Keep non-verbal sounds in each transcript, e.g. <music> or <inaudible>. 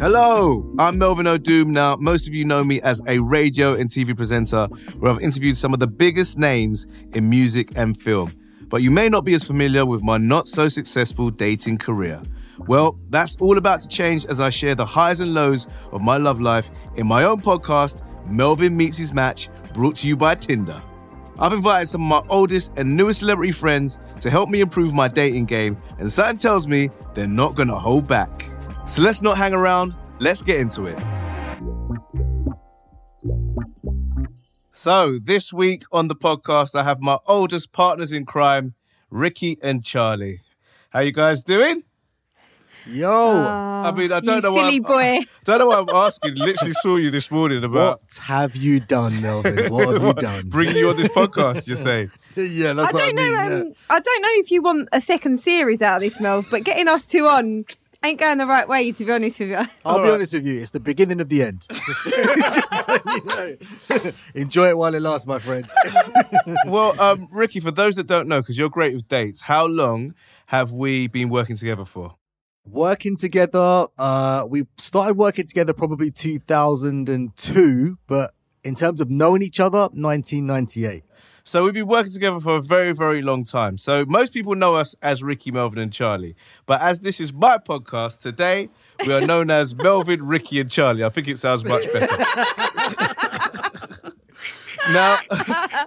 Hello, I'm Melvin Odoom. Now, most of you know me as a radio and TV presenter where I've interviewed some of the biggest names in music and film. But you may not be as familiar with my not so successful dating career. Well, that's all about to change as I share the highs and lows of my love life in my own podcast, Melvin Meets His Match, brought to you by Tinder. I've invited some of my oldest and newest celebrity friends to help me improve my dating game, and something tells me they're not gonna hold back. So let's not hang around, let's get into it. So, this week on the podcast, I have my oldest partners in crime, Rickie and Charlie. How you guys doing? Yo, I mean, I don't you know why silly I'm, boy. <laughs> don't know why I'm asking. Literally saw you this morning about what have you done, Melvin? What have you done? bringing you on this podcast. You're saying, <laughs> yeah, I that's what I don't mean. know. yeah. Um, I don't know if you want a second series out of this, Mel, but getting us two on ain't going the right way, to be honest with you. I'll All be right. honest with you, it's the beginning of the end. Just, <laughs> just so you know. <laughs> Enjoy it while it lasts, my friend. <laughs> well, um, Rickie, for those that don't know, because you're great with dates, how long have we been working together for? Working together, uh, we started working together probably 2002, but in terms of knowing each other, 1998. So we've been working together for a very, very long time. So most people know us as Rickie, Melvin, and Charlie. But as this is my podcast today, we are known as Melvin, Rickie, and Charlie. I think it sounds much better. <laughs> now, <laughs>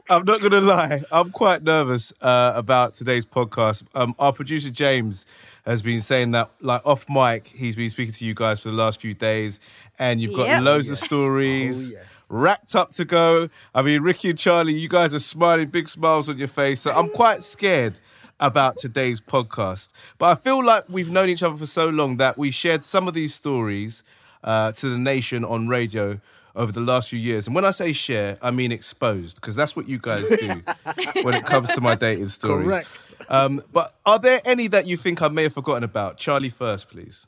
I'm not going to lie. I'm quite nervous uh, about today's podcast. Um, our producer James has been saying that, like off mic, he's been speaking to you guys for the last few days, and you've got Yep. loads of stories Oh, yes. racked up to go. I mean, Rickie and Charlie, you guys are smiling, big smiles on your face. So I'm quite scared about today's podcast. But I feel like we've known each other for so long that we shared some of these stories uh, to the nation on radio over the last few years. And when I say share, I mean exposed, because that's what you guys do <laughs> when it comes to my dating stories. Correct. Um, but are there any that you think I may have forgotten about? Charlie first, please.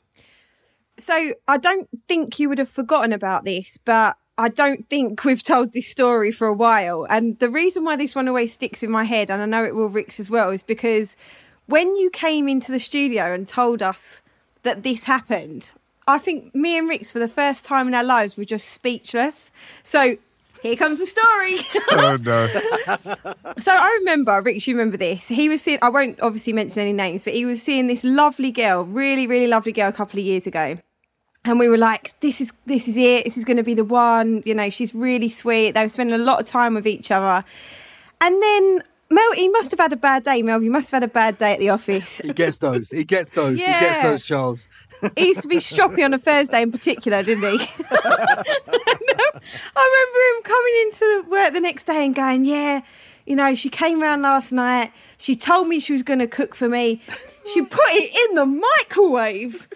So I don't think you would have forgotten about this, but I don't think we've told this story for a while. And the reason why this one always sticks in my head, and I know it will Rick's as well, is because when you came into the studio and told us that this happened, I think me and Rick's for the first time in our lives were just speechless. So here comes the story. <laughs> Oh, no. So I remember, Rich, you remember this. He was seeing, I won't obviously mention any names, but he was seeing this lovely girl, really, really lovely girl a couple of years ago. And we were like, this is this is it. This is going to be the one. You know, she's really sweet. They were spending a lot of time with each other. And then Mel, he must have had a bad day. Mel, you must have had a bad day at the office. He gets those. He gets those. He gets <laughs> those, Charles. He used to be stroppy on a Thursday in particular, didn't he? <laughs> I remember him coming into work the next day and going, "Yeah, you know, she came round last night. She told me she was going to cook for me. She put it in the microwave,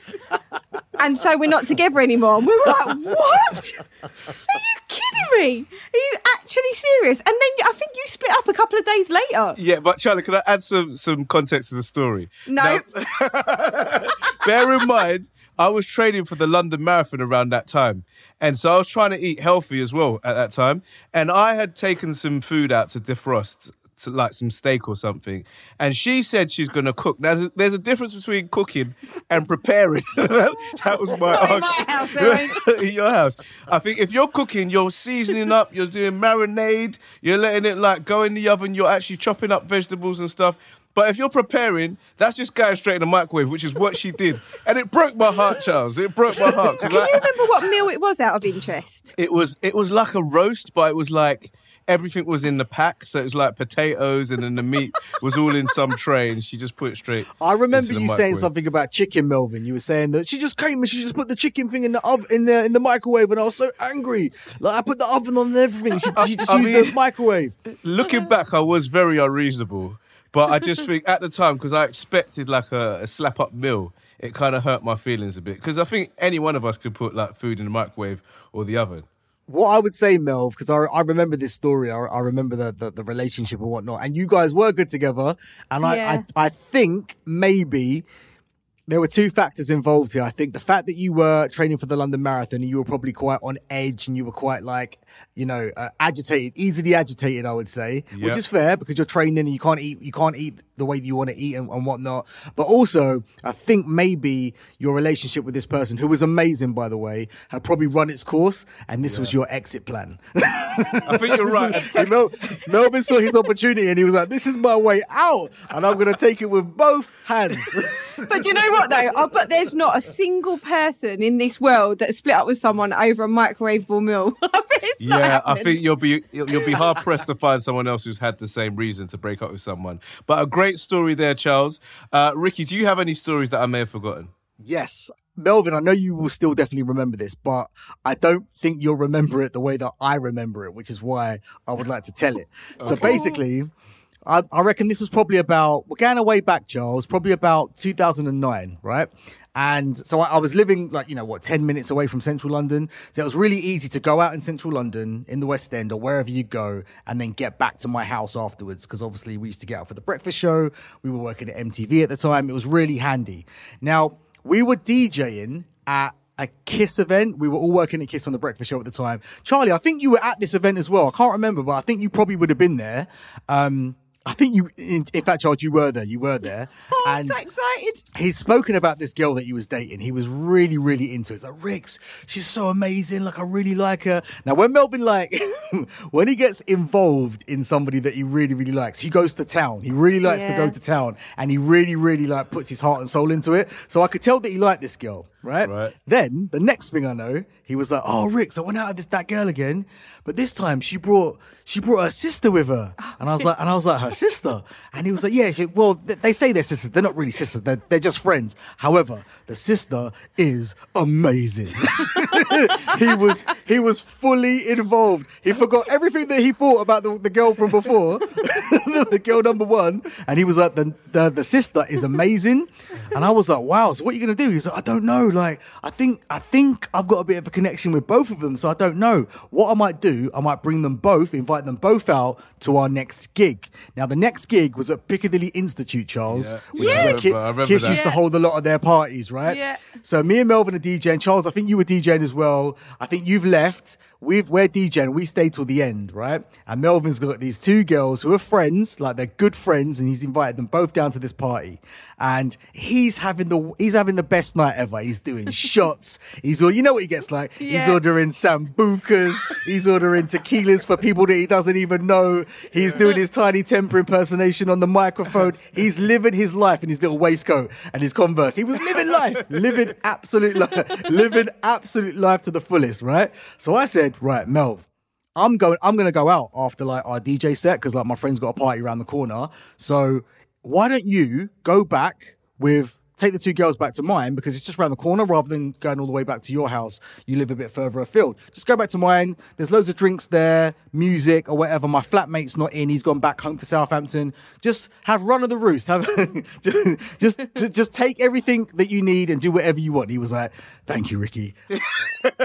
and so we're not together anymore." And we were like, "What? Are you kidding me? Are you actually serious?" And then I think you split up a couple of days later. Yeah, but Charlie, can I add some some context to the story? No. Now- <laughs> bear in mind, I was training for the London Marathon around that time. And so I was trying to eat healthy as well at that time. And I had taken some food out to defrost, to like some steak or something. And she said she's going to cook. Now, there's a, there's a difference between cooking and preparing. <laughs> that was my argument. my house, there <laughs> in your house. I think if you're cooking, you're seasoning up, you're doing marinade, you're letting it like go in the oven, you're actually chopping up vegetables and stuff. But if you're preparing, that's just going straight in the microwave, which is what she did. And it broke my heart, Charles. It broke my heart. Can I- you remember what meal it was out of interest? it was it was like a roast, but it was like everything was in the pack. So it was like potatoes and then the meat was all in some tray and she just put it straight. I remember into the you saying something about chicken, Melvin. You were saying that she just came and she just put the chicken thing in the oven, in the in the microwave, and I was so angry. Like I put the oven on and everything. She, she just I used mean- the microwave. Looking back, I was very unreasonable. But I just think at the time, because I expected like a, a slap up meal, it kind of hurt my feelings a bit. Because I think any one of us could put like food in the microwave or the oven. What I would say, Mel, because I, I remember this story. I, I remember the, the the relationship and whatnot, and you guys were good together. And I, I I think maybe there were two factors involved here. I think the fact that you were training for the London Marathon and you were probably quite on edge and you were quite like, you know, uh, agitated, easily agitated, I would say, Yep. which is fair because you're training and you can't eat, you can't eat the way that you want to eat and, and whatnot. But also, I think maybe your relationship with this person, who was amazing, by the way, had probably run its course and this was your exit plan. <laughs> I think you're right. So Mel- Melvin saw his opportunity and he was like, this is my way out and I'm going to take it with both hands. But you know what though? I bet there's not a single person in this world that split up with someone over a microwavable meal. <laughs> I bet it's not Yeah, I think you'll be you'll you'll be hard pressed to find someone else who's had the same reason to break up with someone. But a great story there, Charles. Uh, Rickie, do you have any stories that I may have forgotten? Yes. Melvin, I know you will still definitely remember this, but I don't think you'll remember it the way that I remember it, which is why I would like to tell it. So basically, I, I reckon this was probably about, we're going way back, Charles, probably about 2009, right? And so I, I was living like, you know, what, 10 minutes away from central London. So it was really easy to go out in central London, in the West End or wherever you go, and then get back to my house afterwards. Because obviously we used to get out for the breakfast show. We were working at MTV at the time. It was really handy. Now, we were DJing at a Kiss event. We were all working at Kiss on the breakfast show at the time. Charlie, I think you were at this event as well. I can't remember, but I think you probably would have been there. Um, I think you, in, in fact, George, you were there. You were there. <laughs> Oh, I'm so excited. he's spoken about this girl that he was dating. He was really, really into it. It's like, Rix, she's so amazing. Like, I really like her. Now, when Melvin, like, <laughs> when he gets involved in somebody that he really, really likes, he goes to town. He really likes to go to town and he really, really, like, puts his heart and soul into it. So I could tell that he liked this girl, right? Right. Then, the next thing I know, he was like, oh, Rix, I went out with this, that girl again. But this time she brought, she brought her sister with her. And I was like, and I was like, her sister? And he was like, yeah, she, well, th- they say they're sisters. They're not really sisters. They're, they're just friends. However, the sister is amazing. <laughs> he was, he was fully involved. He forgot everything that he thought about the, the girl from before, <laughs> <laughs> the girl number one. And he was like, the, the, the sister is amazing. And I was like, wow, so what are you going to do? He's like, I don't know. Like, I think, I think I've got a bit of a connection with both of them. So I don't know what I might do. I might bring them both, invite them both out to our next gig. Now, the next gig was at Piccadilly Institute, Charles, Yeah. which Yeah. is where I Ki- remember- I remember Kiss that. used to hold a lot of their parties, right? Yeah. So me and Melvin are DJing. Charles, I think you were DJing as well. I think you've left. We've, we're DJing. We stayed till the end, right? And Melvin's got these two girls who are friends, like they're good friends, and he's invited them both down to this party. And he's having the he's having the best night ever. He's doing <laughs> shots. He's all you know what he gets like. He's ordering sambucas. he's ordering tequilas for people that he doesn't even know. He's doing his Tinie Tempah impersonation on the microphone. <laughs> He's living his life in his little waistcoat and his Converse. He was living life, living absolute life, <laughs> living absolute life to the fullest, right? So I said, right, Melv, I'm going. I'm to go out after like our DJ set because like my friend's got a party around the corner. So why don't you go back with? Take the two girls back to mine because it's just around the corner rather than going all the way back to your house. You live a bit further afield. Just go back to mine. There's loads of drinks there, music or whatever. My flatmate's not in. He's gone back home to Southampton. Just have run of the roost. Have <laughs> just just, just just take everything that you need and do whatever you want. He was like, "Thank you, Rickie." <laughs>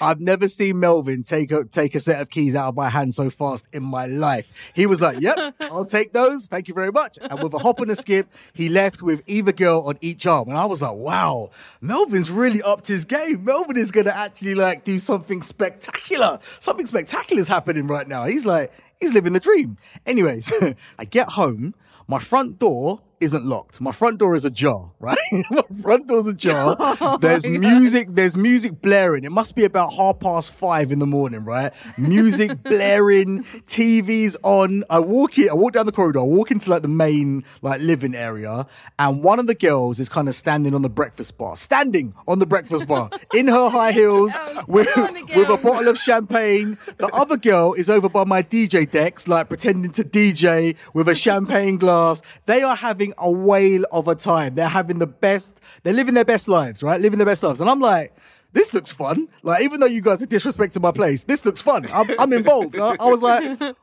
I've never seen Melvin take a take a set of keys out of my hand so fast in my life. He was like, "Yep, I'll take those. Thank you very much." And with a hop and a skip, he left with either girl on each arm. And I was like, "Wow, Melvin's really upped his game. Melvin is gonna actually like do something spectacular. Something spectacular is happening right now." He's like, he's living the dream. Anyways, <laughs> I get home. My front door isn't locked. My front door is ajar, <laughs> right? My front door's ajar. <laughs> There's music, there's music blaring. It must be about half past five in the morning, right? Music <laughs> blaring, TV's on. I walk in, I walk down the corridor, I walk into like the main like living area, and one of the girls is kind of standing on the breakfast bar, standing on the breakfast bar in her high heels Oh, with, with a bottle of champagne. The other girl is over by my DJ decks, like pretending to DJ with a champagne glass. They are having a whale of a time. They're having the best, they're living their best lives, right? Living their best lives. And I'm like, this looks fun. Like, even though you guys are disrespecting my place, this looks fun. I'm, I'm involved. I, I was like,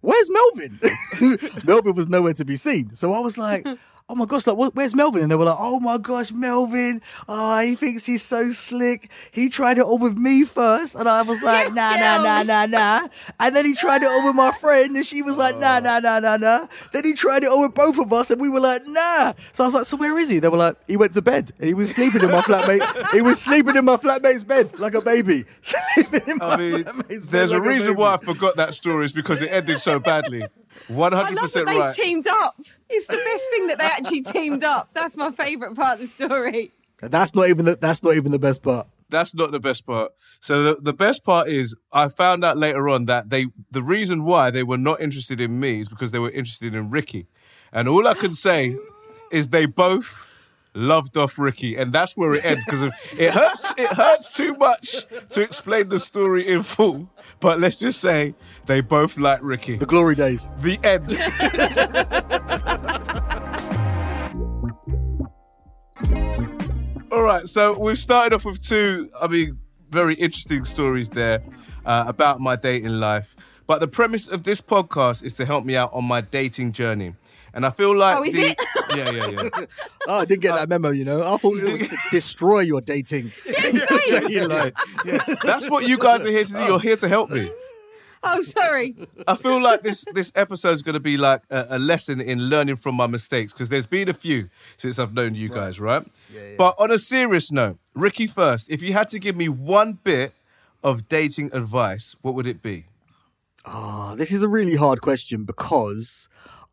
where's Melvin? <laughs> Melvin was nowhere to be seen. So I was like, oh my gosh, like, where's Melvin? And they were like, oh my gosh, Melvin, oh, he thinks he's so slick. He tried it all with me first. And I was like, Yes, nah, nah, nah, nah, nah. And then he tried it all with my friend and she was like, nah, oh. nah, nah, nah, nah. Then he tried it all with both of us and we were like, nah. So I was like, so where is he? They were like, he went to bed. He was sleeping in my flatmate. he was sleeping in my flatmate's bed like a baby. <laughs> Sleeping in my I mean, flatmate's bed there's a reason baby. why I forgot that story is because it ended so badly. One I hundred love that they teamed up. It's the best thing that they actually teamed up. That's my favourite part of the story. That's not even the, that's not even the best part. That's not the best part. So the, the best part is I found out later on that they the reason why they were not interested in me is because they were interested in Rickie. And all I can say is they both loved off Rickie, and that's where it ends because it hurts. It hurts too much to explain the story in full. But let's just say they both like Rickie. The glory days. The end. <laughs> All right, so we've started off with two, I mean, very interesting stories there uh, about my dating life. But the premise of this podcast is to help me out on my dating journey. And I feel like Oh, is the, it? yeah, yeah, yeah. <laughs> Oh, I didn't get that memo, you know. I thought it was destroy your dating. <laughs> <laughs> dating life. That's what you guys are here to do. You're here to help me. Oh, sorry. I feel like this this episode is going to be like a, a lesson in learning from my mistakes because there's been a few since I've known you guys, right? Yeah. But on a serious note, Rickie, first, if you had to give me one bit of dating advice, what would it be? Oh, this is a really hard question because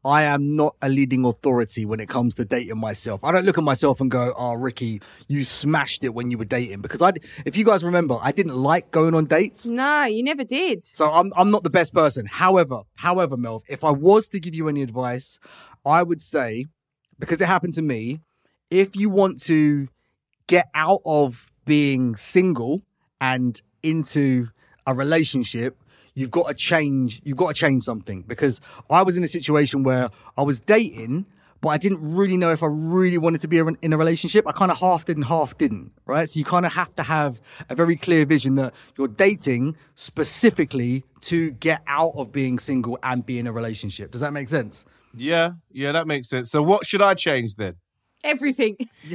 I am not a leading authority when it comes to dating myself. I don't look at myself and go, "Oh, Rickie, you smashed it when you were dating." Because I, if you guys remember, I didn't like going on dates. No, you never did. So I'm I'm not the best person. However, however, Melv, if I was to give you any advice, I would say, because it happened to me, if you want to get out of being single and into a relationship, you've got to change. You've got to change something. Because I was in a situation where I was dating. But I didn't really know if I really wanted to be in a relationship. I kind of half did and half didn't, right? So you kind of have to have a very clear vision that you're dating specifically to get out of being single and be in a relationship. Does that make sense? Yeah, yeah, that makes sense. So what should I change then? Everything. <laughs>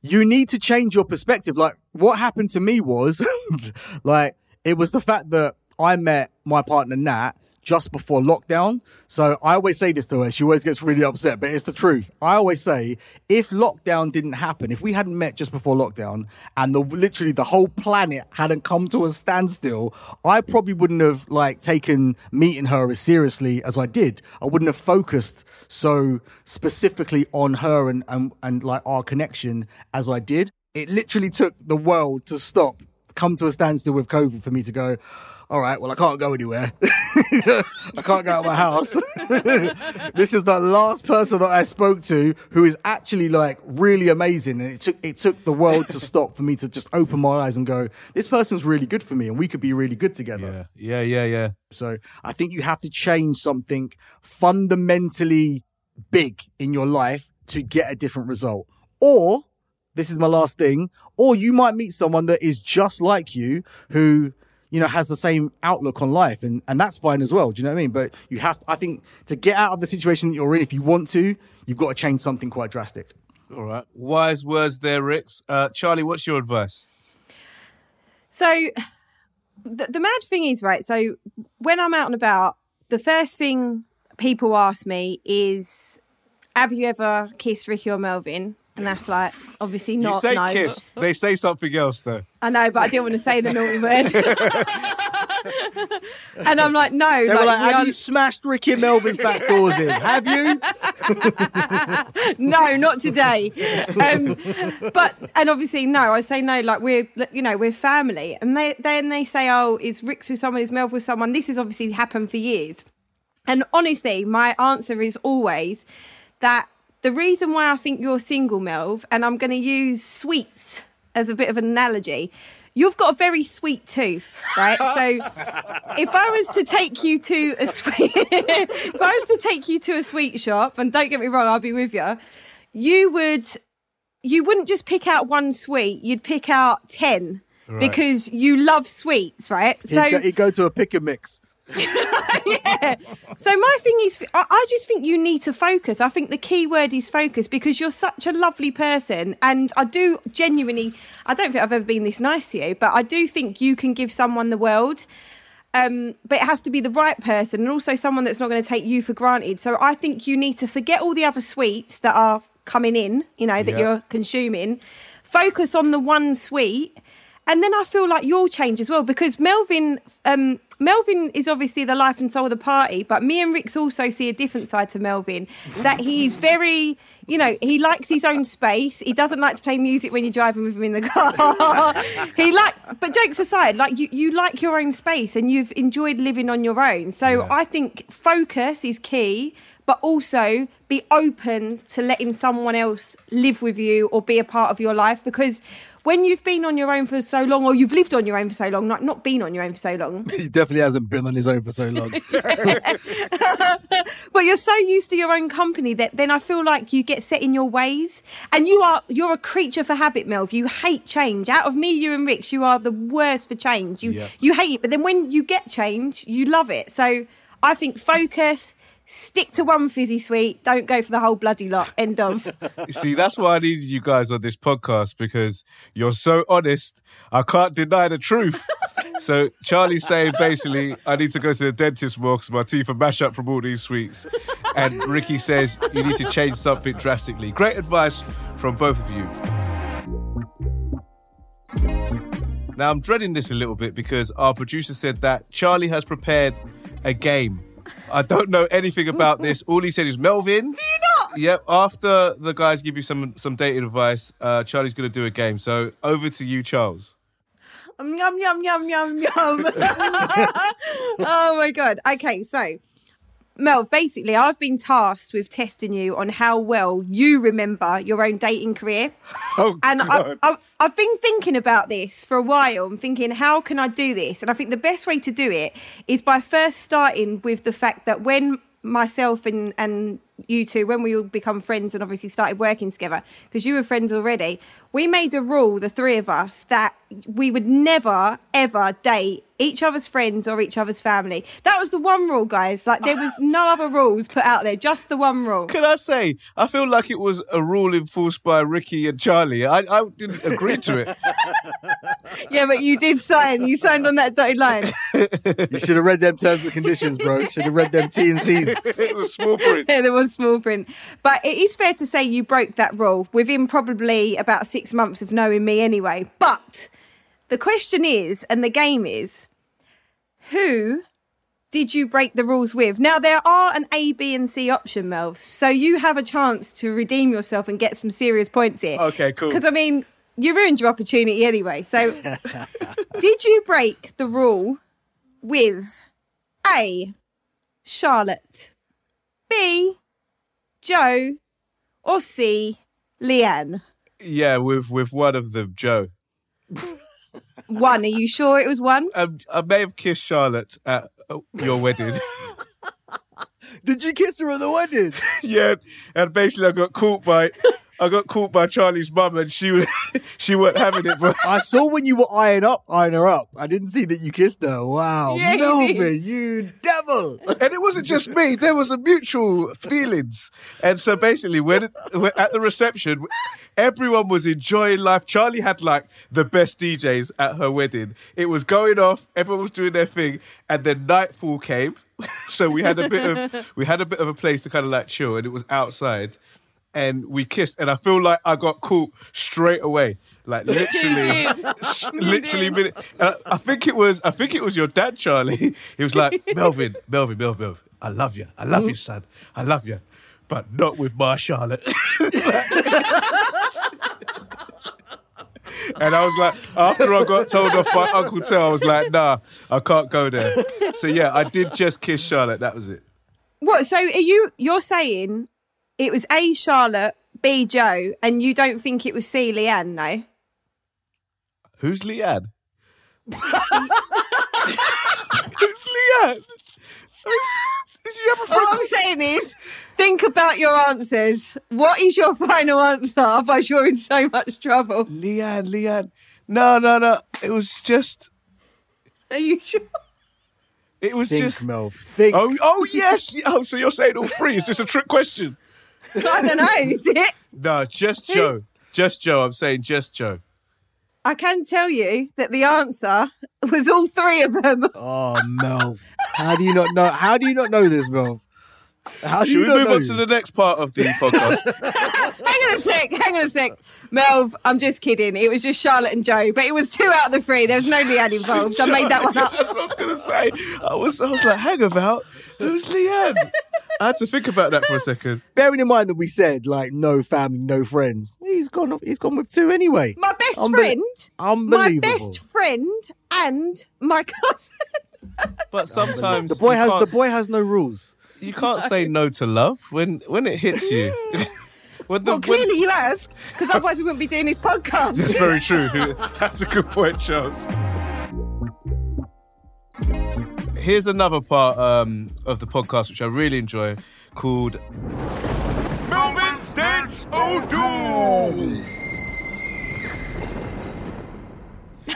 you need to change your perspective. Like what happened to me was <laughs> like it was the fact that I met my partner Nat just before lockdown. So I always say this to her. She always gets really upset, but it's the truth. I always say if lockdown didn't happen, if we hadn't met just before lockdown and the literally the whole planet hadn't come to a standstill, I probably wouldn't have like taken meeting her as seriously as I did. I wouldn't have focused so specifically on her and, and, and like our connection as I did. It literally took the world to stop, come to a standstill with COVID for me to go, all right, well, I can't go anywhere. <laughs> I can't go out of my house. <laughs> this is the last person that I spoke to who is actually like really amazing. And it took, it took the world to stop for me to just open my eyes and go, this person's really good for me and we could be really good together. Yeah, yeah, yeah, yeah. So I think you have to change something fundamentally big in your life to get a different result. Or, this is my last thing, or you might meet someone that is just like you who, you know, has the same outlook on life and, and that's fine as well. Do you know what I mean? But you have, I think to get out of the situation that you're in, if you want to, you've got to change something quite drastic. All right. Wise words there, Ricks. Uh, Charlie, what's your advice? So the, the mad thing is, right? So when I'm out and about, the first thing people ask me is, "Have you ever kissed Rickie or Melvin?" And that's like obviously not. you say no. kissed. They say something else though. I know, but I didn't want to say the naughty <laughs> word. and I'm like, no. They were like, have are- you smashed Rickie Melvin's back doors in? Have you? <laughs> no, not today. Um, but and obviously no, I say no. Like we're you know we're family, and they then they say, oh, is Rick's with someone? Is Melv with someone? This has obviously happened for years. And honestly, my answer is always that the reason why I think you're single, Melv, and I'm going to use sweets as a bit of an analogy. You've got a very sweet tooth, right? So <laughs> if I was to take you to a sweet, <laughs> if I was to take you to a sweet shop, and don't get me wrong, I'll be with you, you would, you wouldn't just pick out one sweet, you'd pick out ten because you love sweets, right? He'd, go, he'd go to a pick and mix. <laughs> yeah. So my thing is, I I just think you need to focus. I think the key word is focus because you're such a lovely person, and I do genuinely. I don't think I've ever been this nice to you, but I do think you can give someone the world. Um, but it has to be the right person, and also someone that's not going to take you for granted. So I think you need to forget all the other sweets that are coming in. You know that you're consuming. Focus on the one sweet and then I feel like you'll change as well because Melvin, um, Melvin is obviously the life and soul of the party, but me and Rix also see a different side to Melvin. That he's very, you know, he likes his own space. He doesn't like to play music when you're driving with him in the car. <laughs> he like, but jokes aside, like you, you like your own space and you've enjoyed living on your own. So Yeah. I think focus is key. But also be open to letting someone else live with you or be a part of your life because when you've been on your own for so long, or you've lived on your own for so long, not not been on your own for so long, <laughs> He definitely hasn't been on his own for so long. <laughs> but you're so used to your own company that then I feel like you get set in your ways, and you are you're a creature for habit, Melv. You hate change. Out of me, you and Rich, you are the worst for change. You Yeah. you hate it, but then when you get change, you love it. So I think focus. Stick to one fizzy sweet. Don't go for the whole bloody lot. End of. <laughs> See, that's why I needed you guys on this podcast because you're so honest. I can't deny the truth. <laughs> so Charlie's saying basically, I need to go to the dentist more because my teeth are mashed up from all these sweets. And Rickie says you need to change something drastically. Great advice from both of you. Now I'm dreading this a little bit because our producer said that Charlie has prepared a game. I don't know anything about <laughs> this. All he said is Melvin. Do you not? Yep. After the guys give you some some dating advice, uh, Charlie's going to do a game. So over to you, Charles. Yum yum yum yum yum. <laughs> oh my god. Okay, so Mel, basically, I've been tasked with testing you on how well you remember your own dating career. <laughs> Oh, And I, God. I, I've been thinking about this for a while. I'm thinking, how can I do this? And I think the best way to do it is by first starting with the fact that when myself and, and you two, when we all become friends and obviously started working together, because you were friends already, we made a rule, the three of us, that we would never, ever date each other's friends or each other's family. That was the one rule, guys. Like, there was no other rules put out there, just the one rule. Can I say, I feel like it was a rule enforced by Rickie and Charlie. I, I didn't agree to it. <laughs> Yeah, but you did sign. You signed on that dotted line. <laughs> you should have read them terms and conditions, bro. Should have read them T and C's. <laughs> it was small print. Yeah, there was small print. But it is fair to say you broke that rule within probably about six months of knowing me anyway. But the question is, and the game is, who did you break the rules with? Now, there are an A, B, and C option, Melv. So you have a chance to redeem yourself and get some serious points here. Okay, cool. Because, I mean, you ruined your opportunity anyway. So, <laughs> did you break the rule with A, Charlotte, B, Joe, or C, Leanne? Yeah, with with one of them, Joe. <laughs> One, are you sure it was one? Um, I may have kissed Charlotte at uh, your wedding. <laughs> Did you kiss her at the wedding? <laughs> yeah, and basically I got caught by I got caught by Charlie's mum, and she was <laughs> she wasn't having it. But I saw when you were eyeing up, eyeing her up. I didn't see that you kissed her. Wow, Yeah, you Melvin, did. you devil! and it wasn't just me. There was a mutual feelings, and so basically, when, when at the reception, everyone was enjoying life. Charlie had like the best DJs at her wedding. It was going off. Everyone was doing their thing, and then nightfall came. <laughs> so we had a bit of we had a bit of a place to kind of like chill, and it was outside. And we kissed, and I feel like I got caught straight away, like literally, <laughs> literally. Minute. And I, I think it was, I think it was your dad, Charlie. <laughs> He was like, Melvin, Melvin, Melvin, Melvin, I love you, I love you, mm. son, I love you, but not with my Charlotte. <laughs> And I was like, after I got told off by Uncle Tel, I was like, nah, I can't go there. So yeah, I did just kiss Charlotte. That was it. What? So are you? You're saying it was A, Charlotte, B, Joe, and you don't think it was C, Leanne? No. Who's Leanne? <laughs> Who's Leanne? Did you have a friend? All I'm saying is, think about your answers. What is your final answer? Otherwise, you're in so much trouble. Leanne, Leanne. No, no, no. It was just. Are you sure? It was Think, just. Melv. Think. Oh, oh yes. Oh, so you're saying all three? Is this a trick question? I don't know. Is it? No, just Joe. Just Joe. I'm saying just Joe. I can tell you that the answer was all three of them. <laughs> Oh, Melv. How do you not know? How do you not know this, Melv? How do you Should we move know on to the next part of the podcast? <laughs> hang on a sec, hang on a sec. Melv, I'm just kidding. It was just Charlotte and Joe, but it was two out of the three. There was no Leanne involved. I made that one up. That's what I was going to say. I was, I was like, hang about. Who's Leanne? I had to think about that for a second. Bearing in mind that we said like no family, no friends. He's gone. He's gone with two anyway. My best Unbel- friend, unbelievable. my best friend, and my <laughs> cousin. But sometimes The boy has the boy has no rules. You can't say no to love when when it hits you. <laughs> when the, Well, clearly you have, because otherwise we wouldn't be doing this <laughs> podcast. That's very true. That's a good point, Charles. Here's another part um, of the podcast which I really enjoy called Melvin's Dance O'Doom.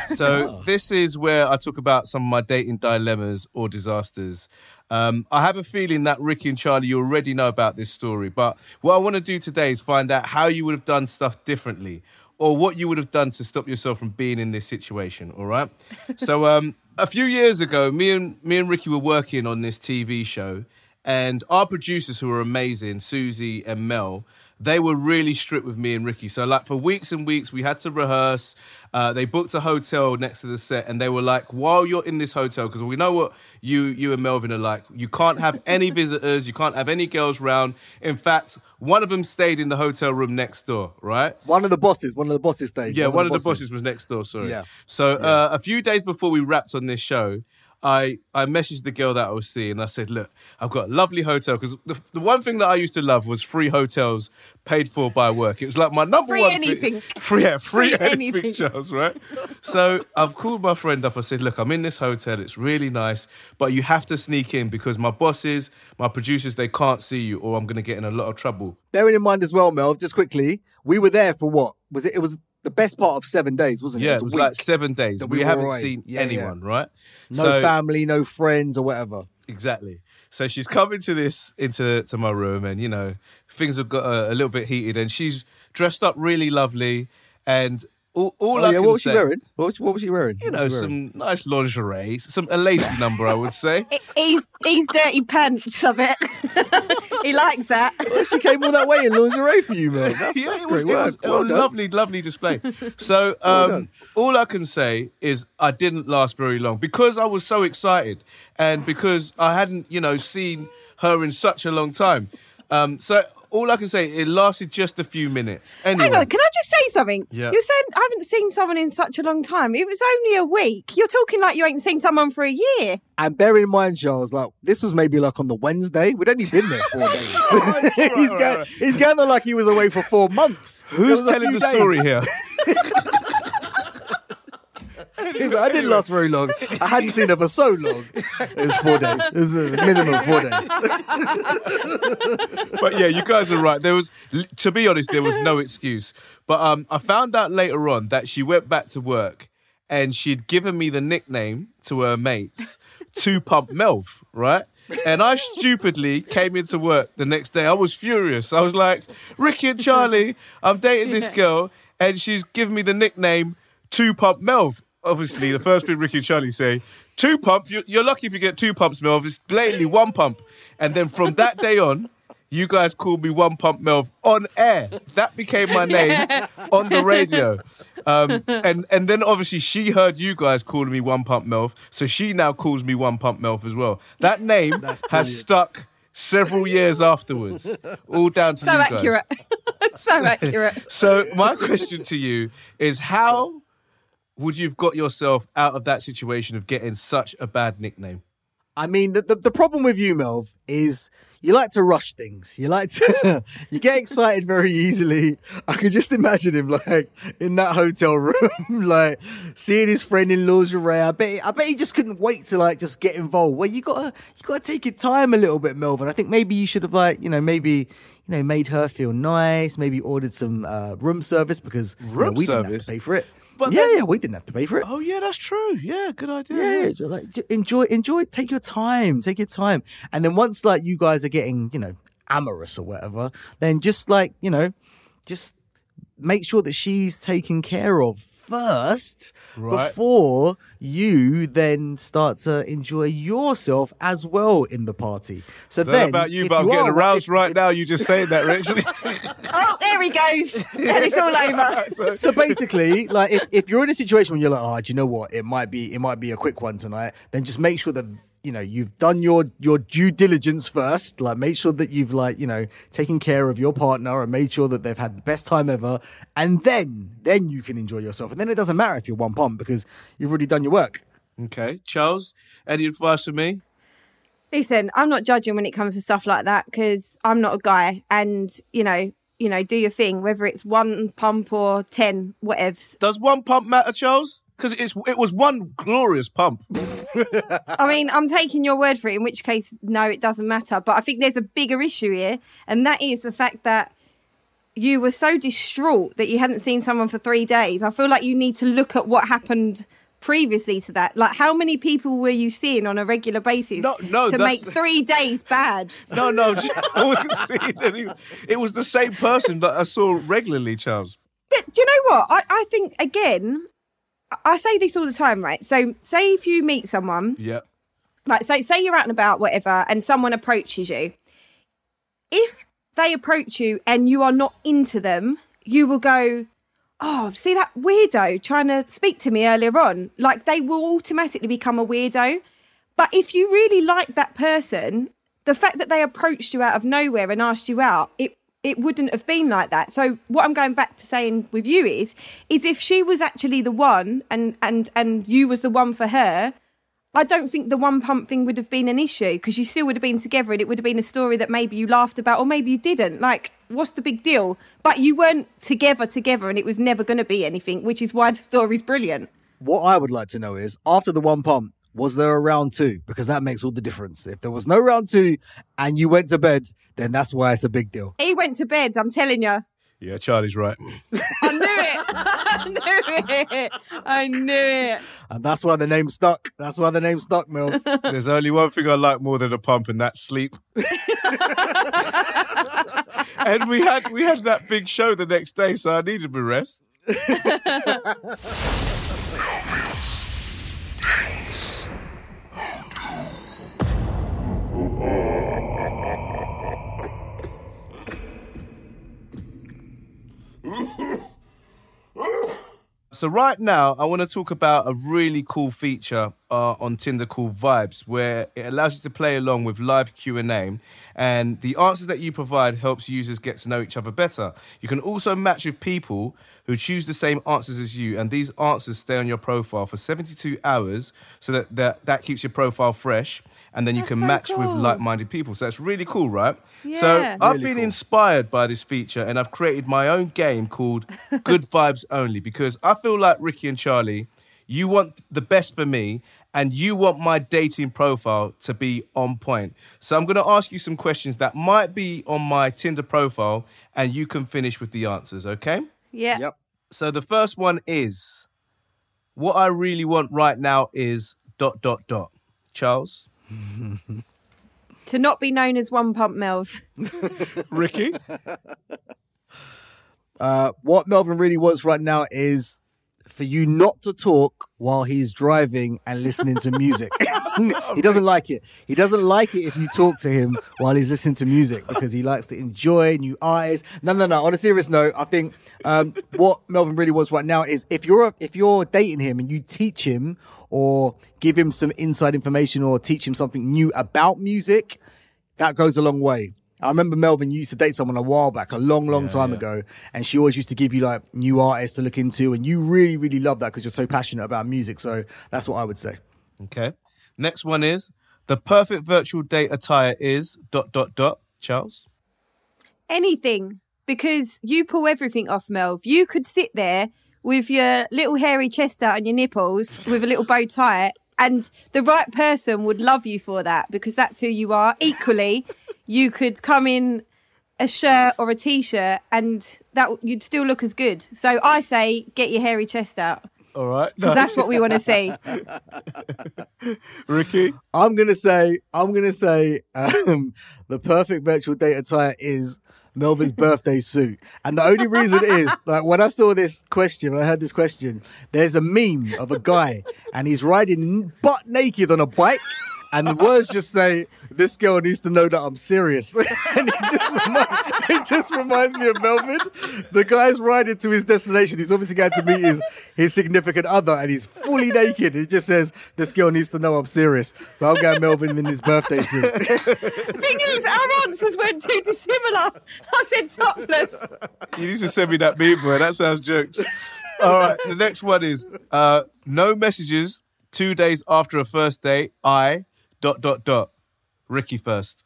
So <laughs> this is where I talk about some of my dating dilemmas or disasters. Um, I have a feeling that Rickie and Charlie, you already know about this story, but what I want to do today is find out how you would have done stuff differently, or what you would have done to stop yourself from being in this situation. All right. <laughs> so um, a few years ago, me and me and Rickie were working on this TV show, and our producers, who were amazing, Susie and Mel, they were really strict with me and Rickie. So like for weeks and weeks, we had to rehearse. Uh, they booked a hotel next to the set, and they were like, "While you're in this hotel, because we know what you you and Melvin are like, you can't have <laughs> any visitors, you can't have any girls round. In fact, one of them stayed in the hotel room next door, right? One of the bosses. One of the bosses stayed. Yeah, one, of the bosses was next door. Sorry. Yeah. So Uh, a few days before we wrapped on this show, I I messaged the girl that I was seeing. I said, "Look, I've got a lovely hotel because the, the one thing that I used to love was free hotels paid for by work. It was like my number Free one anything. Thing. <laughs> Free, yeah, free, Free anything, anything. <laughs> Charles. Right. so I've called my friend up. I said, "Look, I'm in this hotel. It's really nice, but you have to sneak in because my bosses, my producers, they can't see you, or I'm going to get in a lot of trouble." Bearing in mind as well, Mel, just quickly, we were there for what? Was it? It was the best part of seven days, wasn't it? Yeah, it it was like seven days. We, we haven't away. seen Yeah, yeah. anyone, right? No So- family, no friends, or whatever. Exactly. So she's come into this into to my room, and you know things have got a, a little bit heated, and she's dressed up really lovely, and all, all Oh I yeah, can what was say, she wearing? What was, what was she wearing? you know, wearing? some nice lingerie, some a lacy number, I would say. <laughs> He's he's dirty pants, of bet. <laughs> he likes that. <laughs> she came all that way in lingerie for you, man. That's, yeah, that's it was, great it was a Well done. lovely, lovely display. <laughs> So, um, done. all I can say is I didn't last very long because I was so excited and because I hadn't, you know, seen her in such a long time. Um, so, all I can say, it lasted just a few minutes. Anyway, Hang on, can I just say something? Yeah. You're saying I haven't seen someone in such a long time. It was only a week. You're talking like you ain't seen someone for a year. And bear in mind, Charles, like this was maybe like on the Wednesday. We'd only been there four days. <laughs> <laughs> he's, right, ga- right. he's gathered like he was away for four months. Who's telling the days. story here? <laughs> He's like, I didn't last very long. I hadn't seen her for so long. It was four days. It was a minimum four days. <laughs> but yeah, you guys are right. There was, to be honest, there was no excuse. But um, I found out later on that she went back to work and she'd given me the nickname to her mates, Two Pump Melv, right? And I stupidly came into work the next day. I was furious. I was like, Rickie and Charlie, I'm dating this girl, and she's given me the nickname Two Pump Melv. Obviously, the first thing Rickie and Charlie say, two pump, you're, you're lucky if you get two pumps, Melv. It's blatantly one pump. And then from that day on, you guys called me One Pump Melv on air. That became my name on the radio. Um, and, and then obviously she heard you guys calling me One Pump Melv, so she now calls me One Pump Melv as well. That name has stuck several years afterwards, all down to So you guys. accurate. <laughs> so accurate. So my question to you is how would you have got yourself out of that situation of getting such a bad nickname? I mean, the, the, the problem with you, Melv, is you like to rush things. You like to, <laughs> you get excited very easily. I could just imagine him like in that hotel room, <laughs> like seeing his friend in lingerie. I bet, I bet he just couldn't wait to like just get involved. Well, you gotta, you gotta take your time a little bit, Melvin. I think maybe you should have like, you know, maybe, you know, made her feel nice. Maybe ordered some uh, room service because you know, Room we didn't have to pay for it. But yeah, then- yeah, we didn't have to pay for it. Oh yeah, that's true. Yeah, good idea. Yeah, yeah. like enjoy, enjoy. Take your time, take your time, and then once like you guys are getting, you know, amorous or whatever, then just like you know, just make sure that she's taken care of first Right. before you then start to enjoy yourself as well in the party. So Don't then, about you, if but I'm getting are- aroused if- right now. You just saying that, Rex. <laughs> Oh, there he goes. and it's all over. <laughs> so basically, like if, if you're in a situation where you're like, oh, do you know what? It might be it might be a quick one tonight. Then just make sure that you know you've done your your due diligence first. Like make sure that you've like you know taken care of your partner and made sure that they've had the best time ever. And then then you can enjoy yourself. And then it doesn't matter if you're one pump because you've already done your work. okay, Charles. Any advice for me? Listen, I'm not judging when it comes to stuff like that because I'm not a guy, and you know, you know, do your thing, whether it's one pump or ten, whatevs. Does one pump matter, Charles? Because it's it was one glorious pump. <laughs> I mean, I'm taking your word for it. In which case, no, it doesn't matter. But I think there's a bigger issue here, and that is the fact that you were so distraught that you hadn't seen someone for three days. I feel like you need to look at what happened previously to that. Like, how many people were you seeing on a regular basis No, no, to make three days bad? <laughs> No, no, I <laughs> wasn't seeing any. It was the same person that I saw regularly, Charles. But do you know what? I, I think again, I- say this all the time, right? So, say if you meet someone, Yeah. like, so say you're out and about, whatever, and someone approaches you. If they approach you and you are not into them, you will go, "Oh, see that weirdo trying to speak to me earlier on." Like they will automatically become a weirdo. But if you really like that person, the fact that they approached you out of nowhere and asked you out, it it wouldn't have been like that. So what I'm going back to saying with you is is if she was actually the one and and and you was the one for her, I don't think the one pump thing would have been an issue because you still would have been together and it would have been a story that maybe you laughed about or maybe you didn't. Like, what's the big deal? But you weren't together together and it was never going to be anything, which is why the story's brilliant. What I would like to know is after the one pump, was there a round two? Because that makes all the difference. If there was no round two and you went to bed, then that's why it's a big deal. He went to bed, I'm telling you. Yeah, Charlie's right. <laughs> I knew it. I knew it. I knew it. And that's why the name stuck. That's why the name stuck, Mil. <laughs> There's only one thing I like more than a pump, and that's sleep. <laughs> and we had we had that big show the next day, so I needed my rest. <laughs> So right now, I want to talk about a really cool feature uh, on Tinder called Vibes, where it allows you to play along with live Q and A, and the answers that you provide helps users get to know each other better. You can also match with people who choose the same answers as you, and these answers stay on your profile for 72 hours, so that that, that keeps your profile fresh, and then you That's can so match with like-minded people. So it's really cool, right? Yeah. So I've Really been cool. inspired by this feature and I've created my own game called <laughs> Good Vibes Only because I feel like Rickie and Charlie, you want the best for me and you want my dating profile to be on point. So I'm going to ask you some questions that might be on my Tinder profile and you can finish with the answers, okay? Yeah. yep. So the first one is what I really want right now is dot dot dot. Charles, <laughs> To not be known as one pump Melv. Rickie, <laughs> Uh, what Melvin really wants right now is for you not to talk while he's driving and listening to music. <laughs> he doesn't like it. He doesn't like it if you talk to him while he's listening to music because he likes to enjoy new eyes. No, no, no. On a serious note, I think um, what Melvin really wants right now is if you're if you're dating him and you teach him or give him some inside information or teach him something new about music, that goes a long way. I remember Melvin used to date someone a while back, a long, long time ago, and she always used to give you like new artists to look into, and you really, really love that because you're so passionate about music. So that's what I would say. Okay. Next one is the perfect virtual date attire is dot dot dot. Charles. anything because you pull everything off, Melv. You could sit there with your little hairy chest out and your nipples with a little bow tie, and the right person would love you for that because that's who you are. Equally, you could come in a shirt or a t-shirt, and that you'd still look as good. So I say, get your hairy chest out All right. because that's what we want to see. <laughs> Rickie. I'm gonna say, I'm gonna say, um, the perfect virtual date attire is Melvin's birthday suit, and the only reason is <laughs> like when I saw this question, when I heard this question, there's a meme of a guy and he's riding butt naked on a bike. And the words just say, "This girl needs to know that I'm serious." <laughs> and it just, remind, it just reminds me of Melvin. The guy's riding to his destination. He's obviously going to meet his his significant other, and he's fully naked. It just says, "This girl needs to know I'm serious." So I'm going Melvin in his birthday suit. <laughs> thing is, our answers went too dissimilar. I said topless. You need to send me that meme, boy. That sounds jokes. All right. The next one is uh, no messages two days after a first date. I dot dot dot. Rickie first.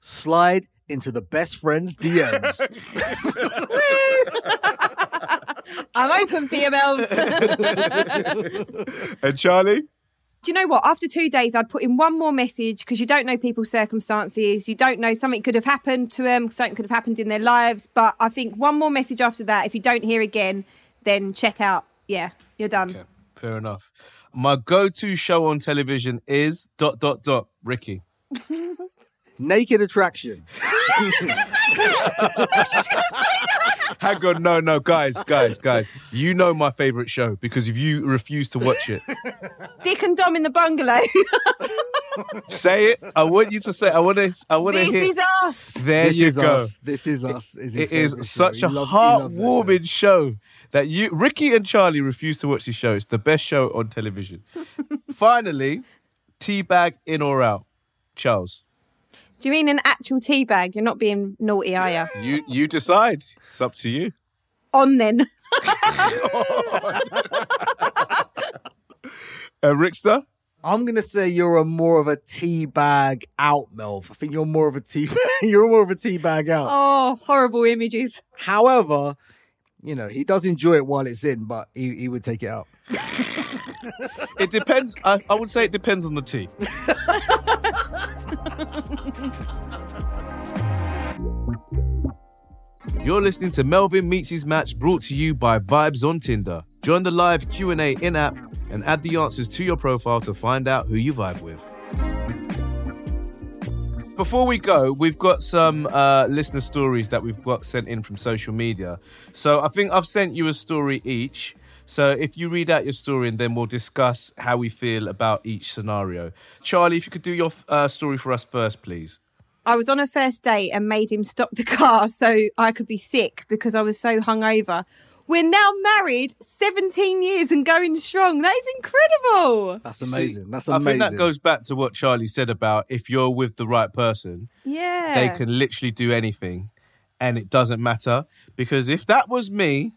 Slide into the best friend's DMs. <laughs> <laughs> I'm open for you, Melv. <laughs> And Charlie. Do you know what? After two days, I'd put in one more message because you don't know people's circumstances. You don't know something could have happened to them, something could have happened in their lives. But I think one more message after that. If you don't hear again, then check out. Yeah, you're done. Okay, fair enough. My go-to show on television is dot dot dot. Rickie. <laughs> Naked attraction. <laughs> Hang on, no, no, guys, guys, guys. You know my favorite show because if you refuse to watch it, Dick and Dom in the bungalow. <laughs> say it. I want you to say. I want to. I want to this hear. is us. there this you is go. us. This is us. Is it is favourite show. such a loves- he loves that show. heartwarming show that you, Rickie and Charlie, refuse to watch this show. It's the best show on television. <laughs> Finally, teabag in or out, Charles. Do you mean an actual tea bag? You're not being naughty, are you? You you decide. It's up to you. On then. <laughs> Uh, Rickster. I'm gonna say you're a more of a tea bag out, Melv. I think you're more of a tea. <laughs> you're more of a tea bag out. Oh, horrible images. However, you know he does enjoy it while it's in, but he, he would take it out. <laughs> <laughs> It depends. I, I would say it depends on the tea. <laughs> You're listening to Melvin Meets His Match brought to you by Vibes on Tinder. Join the live Q&A in-app and add the answers to your profile to find out who you vibe with. Before we go, we've got some uh, listener stories that we've got sent in from social media. So I think I've sent you a story each. So if you read out your story and then we'll discuss how we feel about each scenario. Charlie, if you could do your uh, story for us first, please. I was on a first date and made him stop the car <laughs> so I could be sick because I was so hungover. We're now married 17 years and going strong. That is incredible. That's See, amazing. That's amazing. I think that goes back to what Charlie said about if you're with the right person, Yeah. they can literally do anything and it doesn't matter. Because if that was me, you,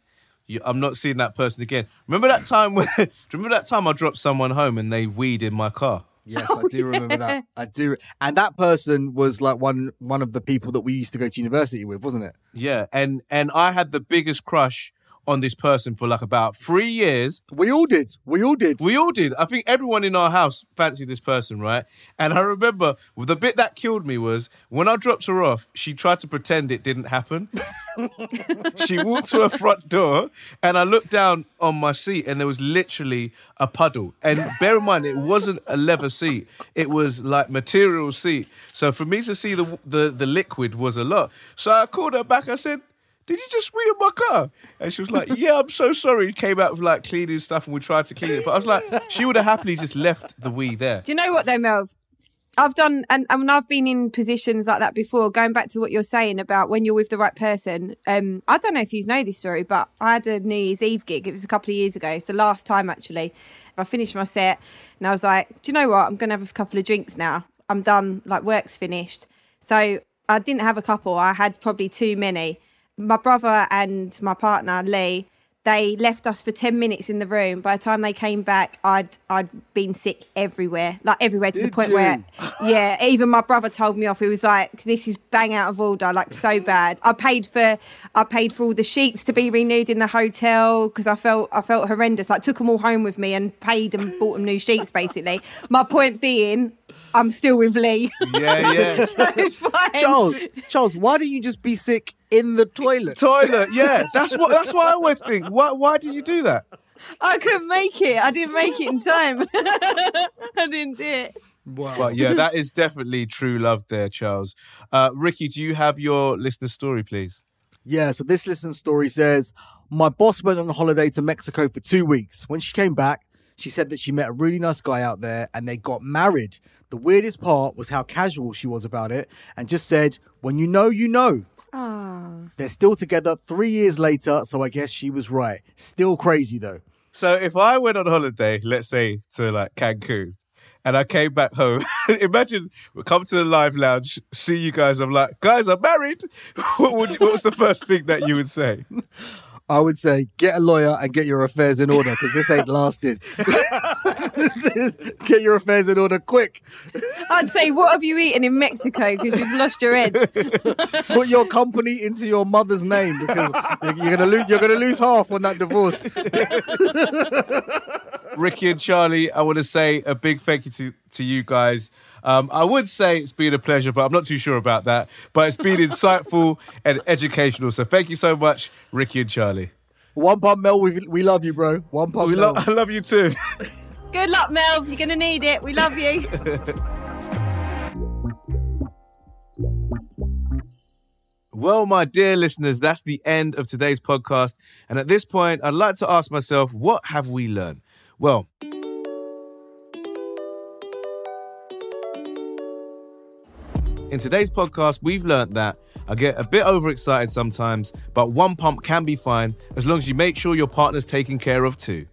I'm not seeing that person again. Remember that time when, <laughs> remember that time I dropped someone home and they weed in my car? Yes, I do remember that. <laughs> I do. And that person was like one one of the people that we used to go to university with, wasn't it? Yeah. And, and I had the biggest crush on this person for like about three years. We all did. We all did. We all did. I think everyone in our house fancied this person, right? And I remember the bit that killed me was when I dropped her off, she tried to pretend it didn't happen. <laughs> she walked to her front door and I looked down on my seat and there was literally a puddle. And bear in mind, it wasn't a leather seat, it was like material seat. So for me to see the, the, the liquid was a lot. So I called her back. I said, did you just in my car? And she was like, yeah, I'm so sorry. He Came out with like cleaning stuff and we tried to clean it. But I was like, she would have happily just left the wee there. Do you know what though, Melv? I've done, and, and I've been in positions like that before. Going back to what you're saying about when you're with the right person. Um, I don't know if you know this story, but I had a New Year's Eve gig. It was a couple of years ago. It's the last time actually. I finished my set, and I was like, "Do you know what? I'm going to have a couple of drinks now. I'm done. Like work's finished." So I didn't have a couple. I had probably too many. My brother and my partner Lee they left us for 10 minutes in the room. By the time they came back i'd i'd been sick everywhere like everywhere to the point you? where <laughs> yeah even my brother told me off. He was like this is bang out of order like so bad. I paid for i paid for all the sheets to be renewed in the hotel because i felt i felt horrendous. Like took them all home with me and paid and bought them new sheets basically. My point being I'm still with Lee. Yeah, yeah. <laughs> so it's fine. Charles, Charles, why don't you just be sick in the toilet? Toilet. Yeah, that's what. That's what I always think. Why? Why did you do that? I couldn't make it. I didn't make it in time. <laughs> I didn't do it. Wow. But yeah, that is definitely true love there, Charles. Uh, Rickie, do you have your listener story, please? Yeah, so this listener story says My boss went on a holiday to Mexico for two weeks. When she came back, she said that she met a really nice guy out there and they got married. The weirdest part was how casual she was about it and just said, When you know, you know. Ah. They're still together three years later, so I guess she was right. Still crazy though. So if I went on holiday, let's say to like Cancun, and I came back home, <laughs> imagine we come to the live lounge, see you guys. I'm like, guys, I'm married. <laughs> what, would, what was the first thing that you would say? <laughs> I would say get a lawyer and get your affairs in order because this ain't lasting. <laughs> get your affairs in order quick. I'd say, what have you eaten in Mexico? Because you've lost your edge. <laughs> Put your company into your mother's name because you're gonna lose. You're gonna lose half on that divorce. <laughs> Rickie and Charlie, I want to say a big thank you to, to you guys. Um, I would say it's been a pleasure, but I'm not too sure about that. But it's been insightful <laughs> and educational. So thank you so much, Rickie and Charlie. One pump Mel, we, we love you, bro. One pump We Mel. lo- <laughs> I love you too. <laughs> Good luck, Mel. You're going to need it. We love you. Well, my dear listeners, that's the end of today's podcast. And at this point, I'd like to ask myself, what have we learned? Well, in today's podcast, we've learned that I get a bit overexcited sometimes, but one pump can be fine as long as you make sure your partner's taken care of too.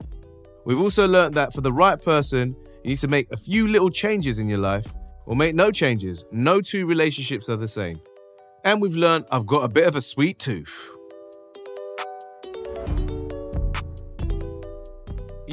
We've also learned that for the right person, you need to make a few little changes in your life or make no changes. No two relationships are the same. And we've learned I've got a bit of a sweet tooth.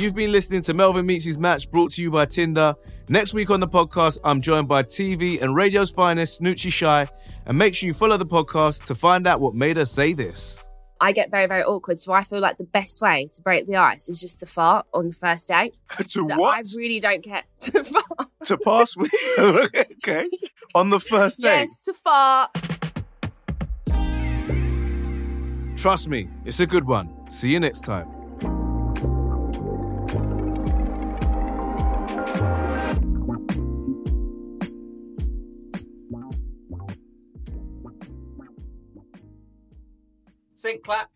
You've been listening to Melvin Meets His Match brought to you by Tinder. Next week on the podcast, I'm joined by TV and radio's finest, Snoochie Shy. And make sure you follow the podcast to find out what made her say this. I get very, very awkward. So I feel like the best way to break the ice is just to fart on the first date. <laughs> to what? I really don't care <laughs> to fart. to pass with? <laughs> okay. On the first date. yes, to fart. Trust me, it's a good one. See you next time. Sync clap.